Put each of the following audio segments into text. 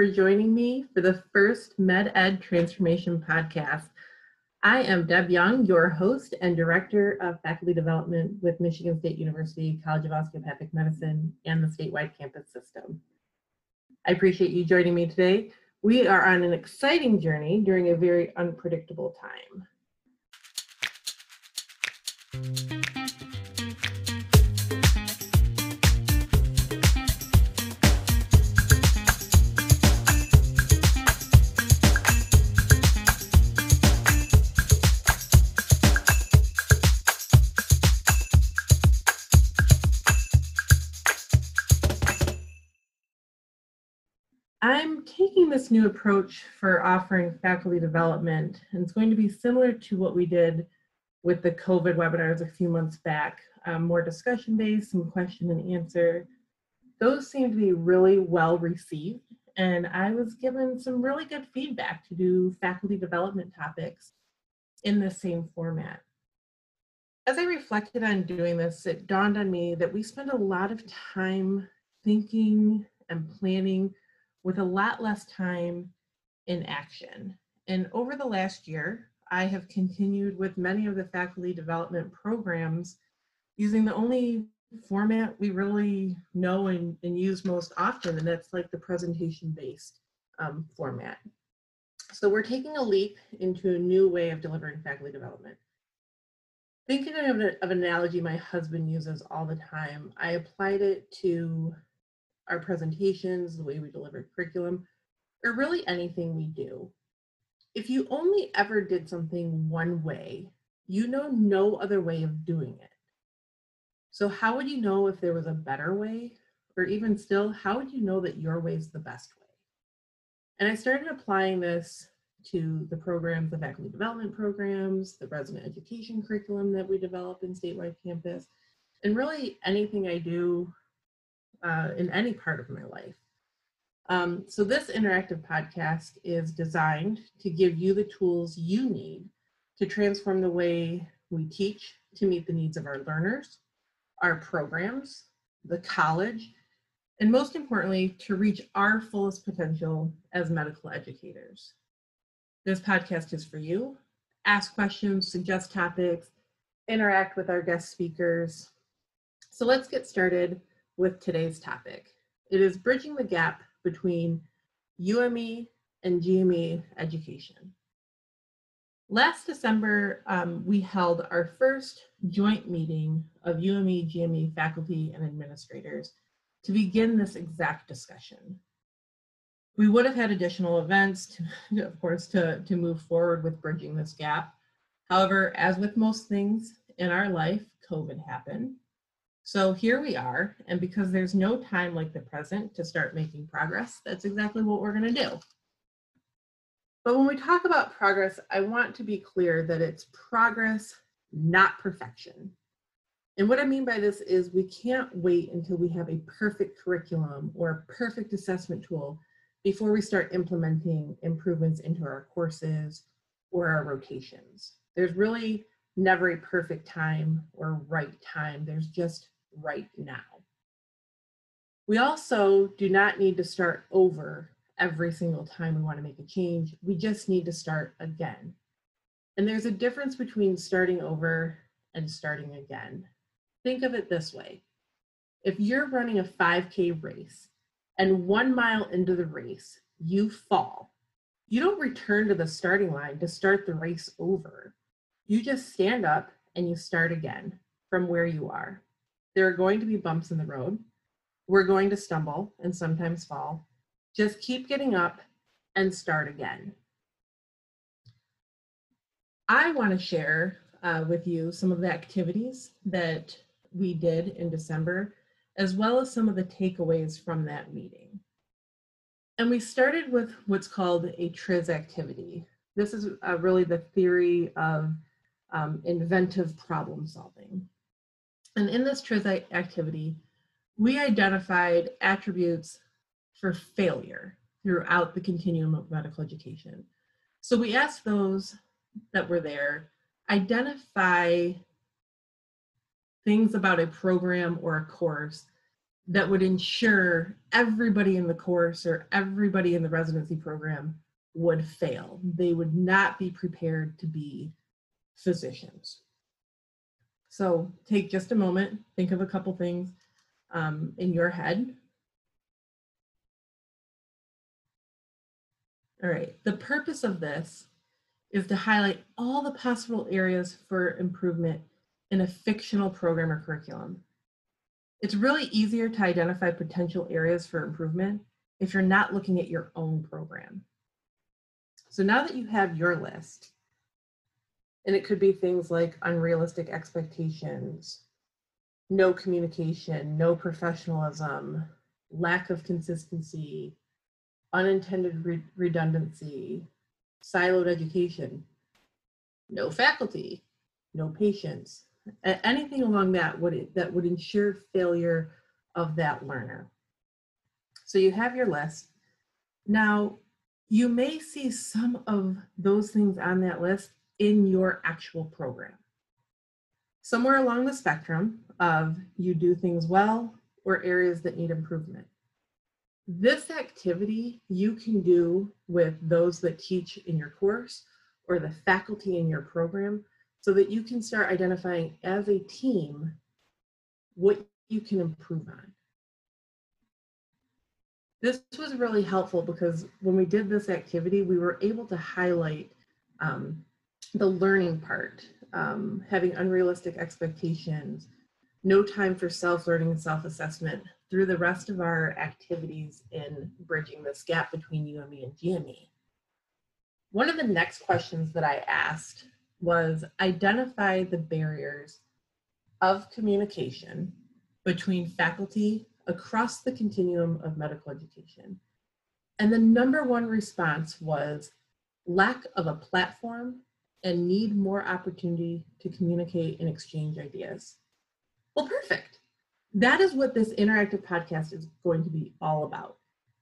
for joining me for the first MedEd Transformation podcast. I am Deb Young, your host and Director of Faculty Development with Michigan State University College of Osteopathic Medicine and the statewide campus system. I appreciate you joining me today. We are on an exciting journey during a very unpredictable time. I'm taking this new approach for offering faculty development, and it's going to be similar to what we did with the COVID webinars a few months back, um, more discussion based, some question and answer. Those seem to be really well received, and I was given some really good feedback to do faculty development topics in the same format. As I reflected on doing this, it dawned on me that we spend a lot of time thinking and planning with a lot less time in action. And over the last year, I have continued with many of the faculty development programs using the only format we really know and, and use most often, and that's like the presentation-based um, format. So we're taking a leap into a new way of delivering faculty development. Thinking of, of an analogy my husband uses all the time, I applied it to our presentations, the way we deliver curriculum, or really anything we do. If you only ever did something one way, you know no other way of doing it. So how would you know if there was a better way? Or even still, how would you know that your way is the best way? And I started applying this to the programs, the faculty development programs, the resident education curriculum that we develop in statewide campus, and really anything I do uh, in any part of my life. Um, so this interactive podcast is designed to give you the tools you need to transform the way we teach to meet the needs of our learners, our programs, the college, and most importantly, to reach our fullest potential as medical educators. This podcast is for you. Ask questions, suggest topics, interact with our guest speakers. So let's get started with today's topic. It is bridging the gap between UME and GME education. Last December, um, we held our first joint meeting of UME GME faculty and administrators to begin this exact discussion. We would have had additional events, to, of course, to, to move forward with bridging this gap. However, as with most things in our life, COVID happened so here we are, and because there's no time like the present to start making progress, that's exactly what we're gonna do. But when we talk about progress, I want to be clear that it's progress, not perfection. And what I mean by this is we can't wait until we have a perfect curriculum or a perfect assessment tool before we start implementing improvements into our courses or our rotations. There's really never a perfect time or right time. There's just right now. We also do not need to start over every single time we want to make a change. We just need to start again. And there's a difference between starting over and starting again. Think of it this way. If you're running a 5K race and one mile into the race, you fall, you don't return to the starting line to start the race over. You just stand up and you start again from where you are. There are going to be bumps in the road. We're going to stumble and sometimes fall. Just keep getting up and start again. I want to share uh, with you some of the activities that we did in December, as well as some of the takeaways from that meeting. And we started with what's called a TRIZ activity. This is uh, really the theory of um, inventive problem solving. And in this TRIZ activity, we identified attributes for failure throughout the continuum of medical education. So we asked those that were there, identify things about a program or a course that would ensure everybody in the course or everybody in the residency program would fail. They would not be prepared to be physicians. So take just a moment, think of a couple things um, in your head. All right, the purpose of this is to highlight all the possible areas for improvement in a fictional program or curriculum. It's really easier to identify potential areas for improvement if you're not looking at your own program. So now that you have your list, and it could be things like unrealistic expectations, no communication, no professionalism, lack of consistency, unintended re redundancy, siloed education, no faculty, no patience, anything along that would that would ensure failure of that learner. So you have your list. Now, you may see some of those things on that list in your actual program. Somewhere along the spectrum of you do things well or areas that need improvement. This activity you can do with those that teach in your course or the faculty in your program so that you can start identifying as a team what you can improve on. This was really helpful because when we did this activity, we were able to highlight um, the learning part, um, having unrealistic expectations, no time for self-learning and self-assessment through the rest of our activities in bridging this gap between UME and GME. One of the next questions that I asked was identify the barriers of communication between faculty across the continuum of medical education. And the number one response was lack of a platform and need more opportunity to communicate and exchange ideas. Well, perfect. That is what this interactive podcast is going to be all about.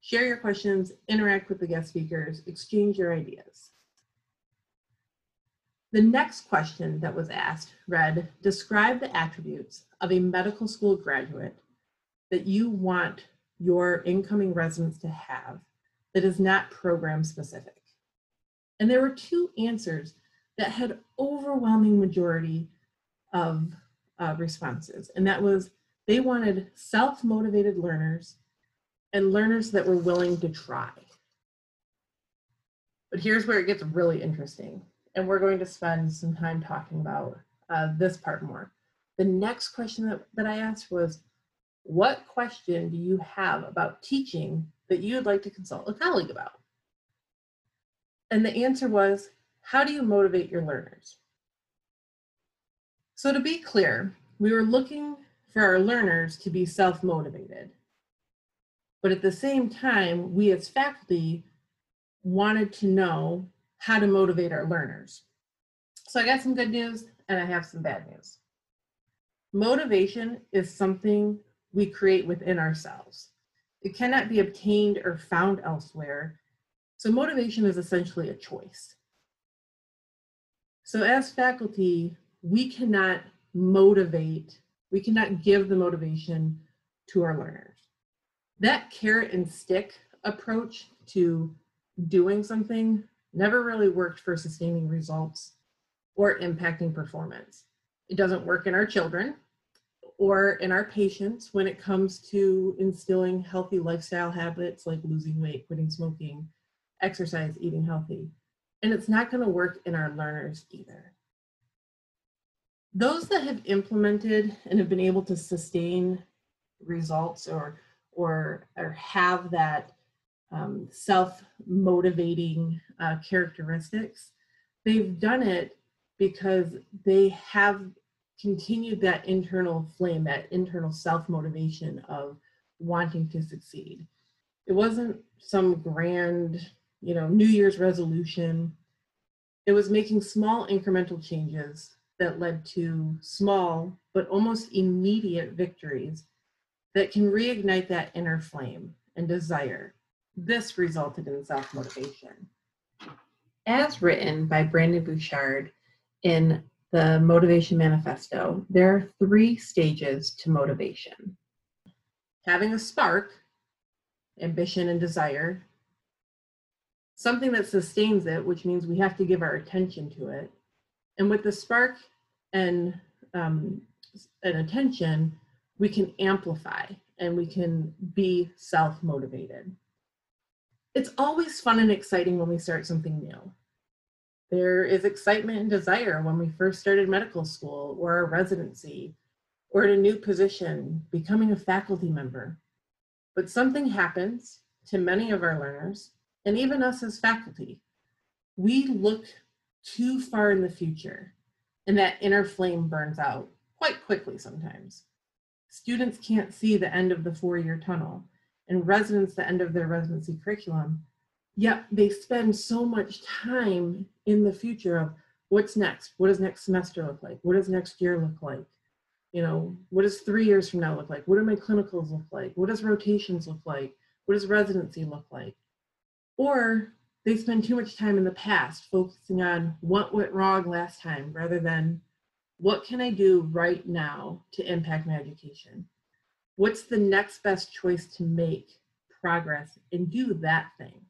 Share your questions, interact with the guest speakers, exchange your ideas. The next question that was asked read, describe the attributes of a medical school graduate that you want your incoming residents to have that is not program specific. And there were two answers that had overwhelming majority of uh, responses. And that was they wanted self-motivated learners and learners that were willing to try. But here's where it gets really interesting and we're going to spend some time talking about uh, this part more. The next question that, that I asked was, what question do you have about teaching that you'd like to consult a colleague about? And the answer was, how do you motivate your learners? So to be clear, we were looking for our learners to be self-motivated. But at the same time, we as faculty wanted to know how to motivate our learners. So I got some good news and I have some bad news. Motivation is something we create within ourselves. It cannot be obtained or found elsewhere. So motivation is essentially a choice. So as faculty, we cannot motivate, we cannot give the motivation to our learners. That carrot and stick approach to doing something never really worked for sustaining results or impacting performance. It doesn't work in our children or in our patients when it comes to instilling healthy lifestyle habits like losing weight, quitting smoking, exercise, eating healthy. And it's not going to work in our learners either. Those that have implemented and have been able to sustain results or or or have that um, self-motivating uh, characteristics. They've done it because they have continued that internal flame, that internal self-motivation of wanting to succeed. It wasn't some grand, you know, New Year's resolution. It was making small incremental changes that led to small but almost immediate victories that can reignite that inner flame and desire this resulted in self-motivation. As written by Brendon Burchard in the Motivation Manifesto, there are three stages to motivation. having a spark, ambition and desire, something that sustains it, which means we have to give our attention to it. And with the spark and um, and attention, we can amplify and we can be self-motivated. It's always fun and exciting when we start something new. There is excitement and desire when we first started medical school or a residency or in a new position, becoming a faculty member. But something happens to many of our learners and even us as faculty. We look too far in the future and that inner flame burns out quite quickly sometimes. Students can't see the end of the four-year tunnel and residents the end of their residency curriculum, yet they spend so much time in the future of what's next? What does next semester look like? What does next year look like? You know, what does three years from now look like? What do my clinicals look like? What does rotations look like? What does residency look like? Or they spend too much time in the past focusing on what went wrong last time rather than what can I do right now to impact my education? What's the next best choice to make progress and do that thing?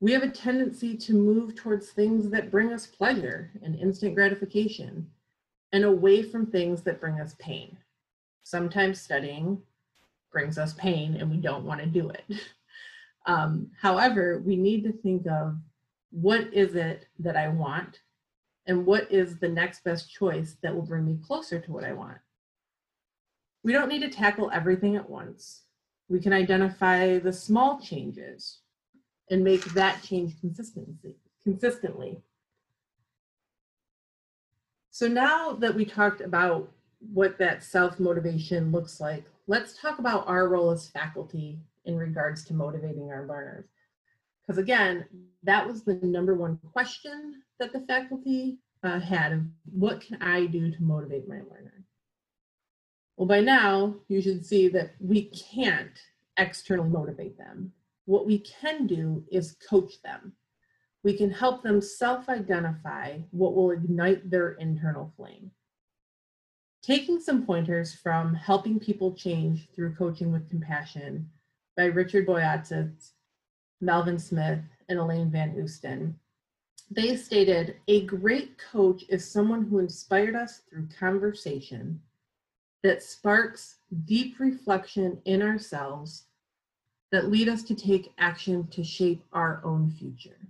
We have a tendency to move towards things that bring us pleasure and instant gratification and away from things that bring us pain. Sometimes studying brings us pain and we don't want to do it. Um, however, we need to think of what is it that I want and what is the next best choice that will bring me closer to what I want. We don't need to tackle everything at once. We can identify the small changes and make that change consistency, consistently. So now that we talked about what that self-motivation looks like, let's talk about our role as faculty in regards to motivating our learners. Because again, that was the number one question that the faculty uh, had of what can I do to motivate my learner? Well, by now you should see that we can't externally motivate them. What we can do is coach them. We can help them self-identify what will ignite their internal flame. Taking some pointers from Helping People Change Through Coaching with Compassion by Richard Boyatzis, Melvin Smith, and Elaine Van Oosten. They stated, a great coach is someone who inspired us through conversation that sparks deep reflection in ourselves that lead us to take action to shape our own future.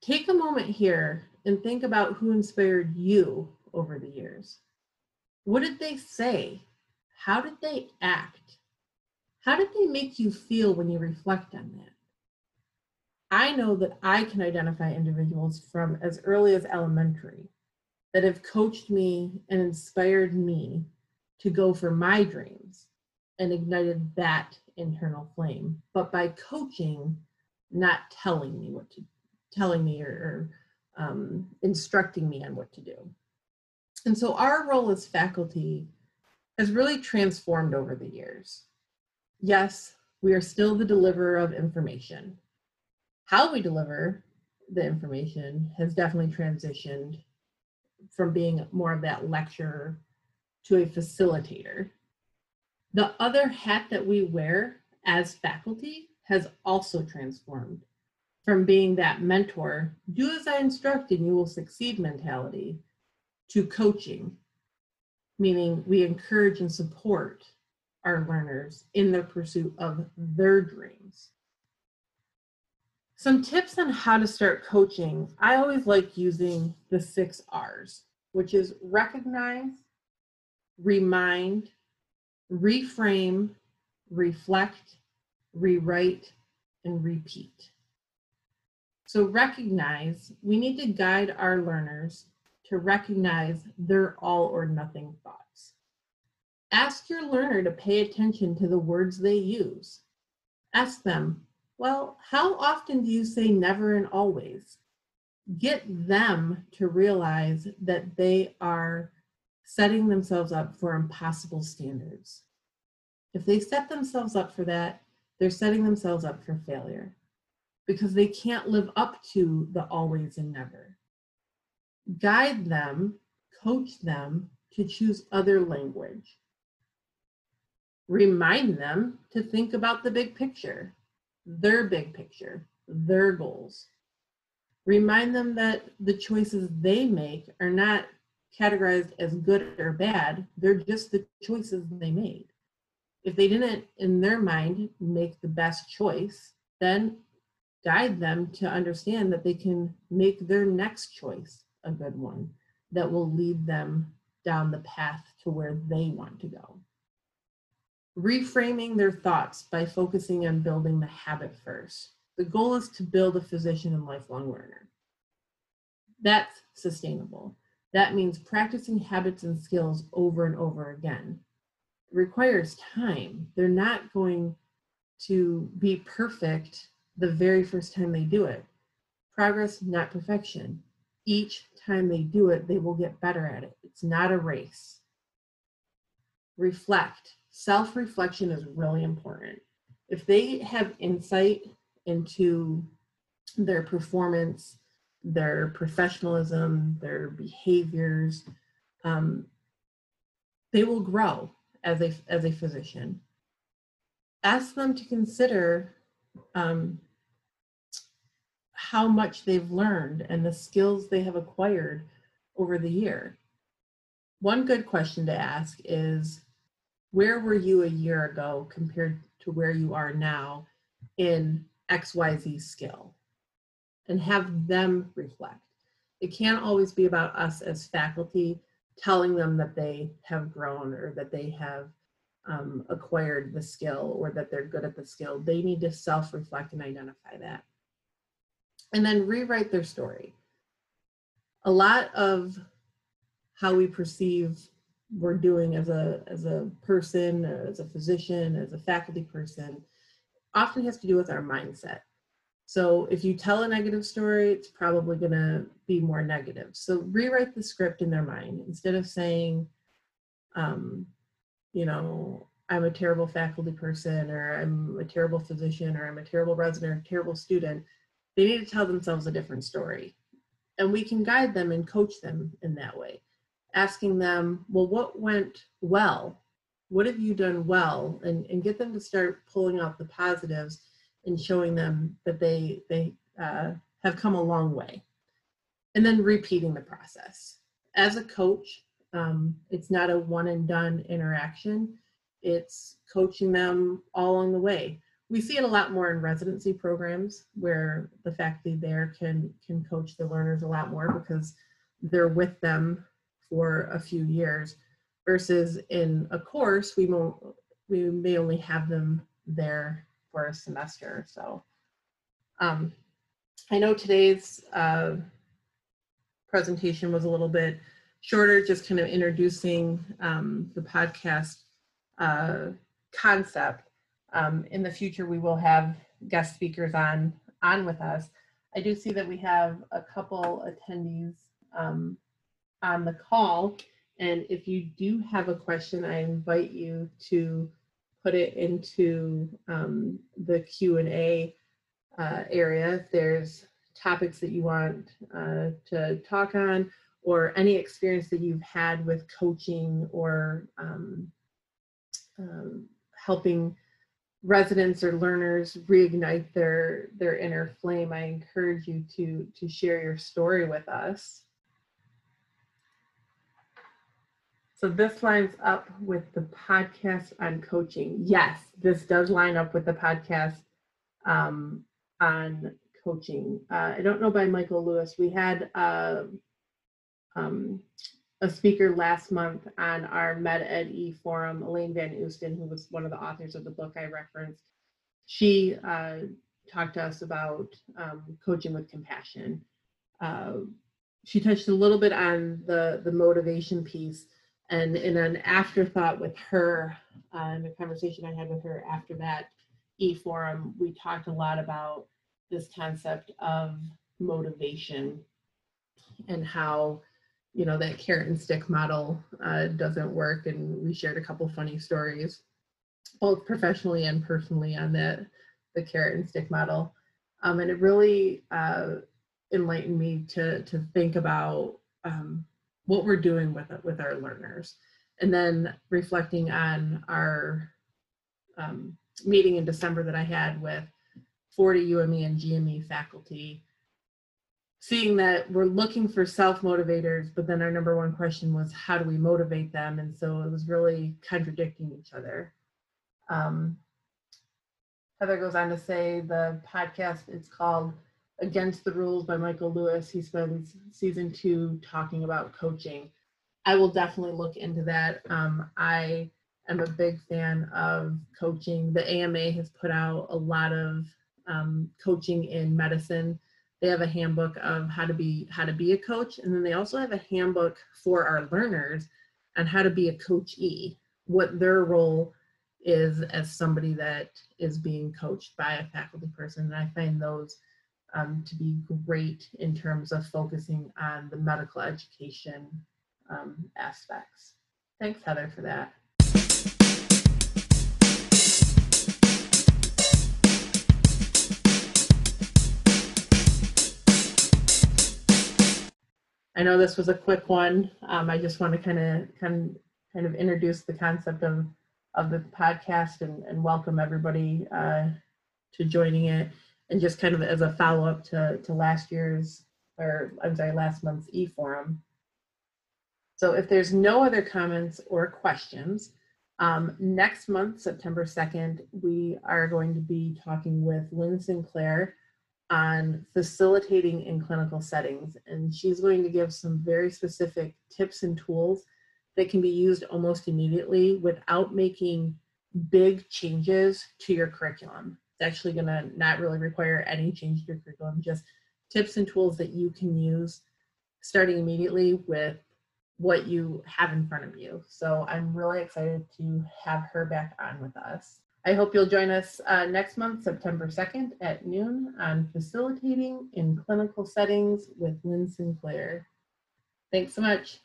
Take a moment here and think about who inspired you over the years. What did they say? How did they act? How did they make you feel when you reflect on that? I know that I can identify individuals from as early as elementary that have coached me and inspired me to go for my dreams and ignited that internal flame. But by coaching, not telling me what to, telling me or, or um, instructing me on what to do. And so our role as faculty has really transformed over the years yes, we are still the deliverer of information. How we deliver the information has definitely transitioned from being more of that lecturer to a facilitator. The other hat that we wear as faculty has also transformed from being that mentor, do as I instruct and you will succeed mentality, to coaching, meaning we encourage and support our learners in the pursuit of their dreams. Some tips on how to start coaching. I always like using the six R's, which is recognize, remind, reframe, reflect, rewrite, and repeat. So recognize, we need to guide our learners to recognize their all or nothing thought. Ask your learner to pay attention to the words they use. Ask them, well, how often do you say never and always? Get them to realize that they are setting themselves up for impossible standards. If they set themselves up for that, they're setting themselves up for failure because they can't live up to the always and never. Guide them, coach them to choose other language Remind them to think about the big picture, their big picture, their goals. Remind them that the choices they make are not categorized as good or bad, they're just the choices they made. If they didn't, in their mind, make the best choice, then guide them to understand that they can make their next choice a good one that will lead them down the path to where they want to go. Reframing their thoughts by focusing on building the habit first. The goal is to build a physician and lifelong learner. That's sustainable. That means practicing habits and skills over and over again. It requires time. They're not going to be perfect the very first time they do it. Progress, not perfection. Each time they do it, they will get better at it. It's not a race. Reflect. Self reflection is really important. If they have insight into their performance, their professionalism, their behaviors, um, they will grow as a, as a physician. Ask them to consider um, how much they've learned and the skills they have acquired over the year. One good question to ask is where were you a year ago compared to where you are now in XYZ skill? And have them reflect. It can't always be about us as faculty telling them that they have grown or that they have um, acquired the skill or that they're good at the skill. They need to self reflect and identify that. And then rewrite their story. A lot of how we perceive we're doing as a as a person, as a physician, as a faculty person, often has to do with our mindset. So if you tell a negative story, it's probably going to be more negative. So rewrite the script in their mind instead of saying, um, you know, I'm a terrible faculty person, or I'm a terrible physician, or I'm a terrible resident, or a terrible student. They need to tell themselves a different story. And we can guide them and coach them in that way, asking them, well, what went well? What have you done well? And, and get them to start pulling out the positives and showing them that they, they uh, have come a long way. And then repeating the process. As a coach, um, it's not a one and done interaction. It's coaching them all along the way. We see it a lot more in residency programs where the faculty there can can coach the learners a lot more because they're with them for a few years versus in a course we won't we may only have them there for a semester so um, i know today's uh, presentation was a little bit shorter, just kind of introducing um, the podcast uh, concept. Um, in the future, we will have guest speakers on on with us. I do see that we have a couple attendees um, on the call, and if you do have a question, I invite you to put it into um, the Q and A uh, area. If there's topics that you want uh, to talk on, or any experience that you've had with coaching or um, um, helping residents or learners reignite their their inner flame i encourage you to to share your story with us so this lines up with the podcast on coaching yes this does line up with the podcast um, on coaching uh, i don't know by michael lewis we had uh, um, a speaker last month on our MedEd forum, Elaine Van Oosten, who was one of the authors of the book I referenced. She uh, talked to us about um, coaching with compassion. Uh, she touched a little bit on the, the motivation piece and in an afterthought with her, uh, in the conversation I had with her after that e-forum, we talked a lot about this concept of motivation and how you know that carrot and stick model uh, doesn't work and we shared a couple funny stories both professionally and personally on that the carrot and stick model. Um, and it really uh, enlightened me to to think about um, what we're doing with it with our learners and then reflecting on our um, meeting in December that I had with 40 UME and GME faculty, seeing that we're looking for self-motivators, but then our number one question was how do we motivate them? And so it was really contradicting each other. Um, Heather goes on to say the podcast is called Against the Rules by Michael Lewis. He spends season two talking about coaching. I will definitely look into that. Um, I am a big fan of coaching. The AMA has put out a lot of um, coaching in medicine. They have a handbook of how to be how to be a coach, and then they also have a handbook for our learners on how to be a coachee, what their role is as somebody that is being coached by a faculty person. And I find those um, to be great in terms of focusing on the medical education um, aspects. Thanks, Heather, for that. I know this was a quick one. Um, I just want to kind of kind kind of introduce the concept of of the podcast and, and welcome everybody uh, to joining it. And just kind of as a follow up to to last year's or I'm sorry, last month's e forum. So if there's no other comments or questions, um, next month, September 2nd, we are going to be talking with Lynn Sinclair on facilitating in clinical settings. And she's going to give some very specific tips and tools that can be used almost immediately without making big changes to your curriculum. It's actually going to not really require any change to your curriculum, just tips and tools that you can use starting immediately with what you have in front of you. So I'm really excited to have her back on with us. I hope you'll join us uh, next month, September 2nd at noon on Facilitating in Clinical Settings with Lynn Sinclair. Thanks so much.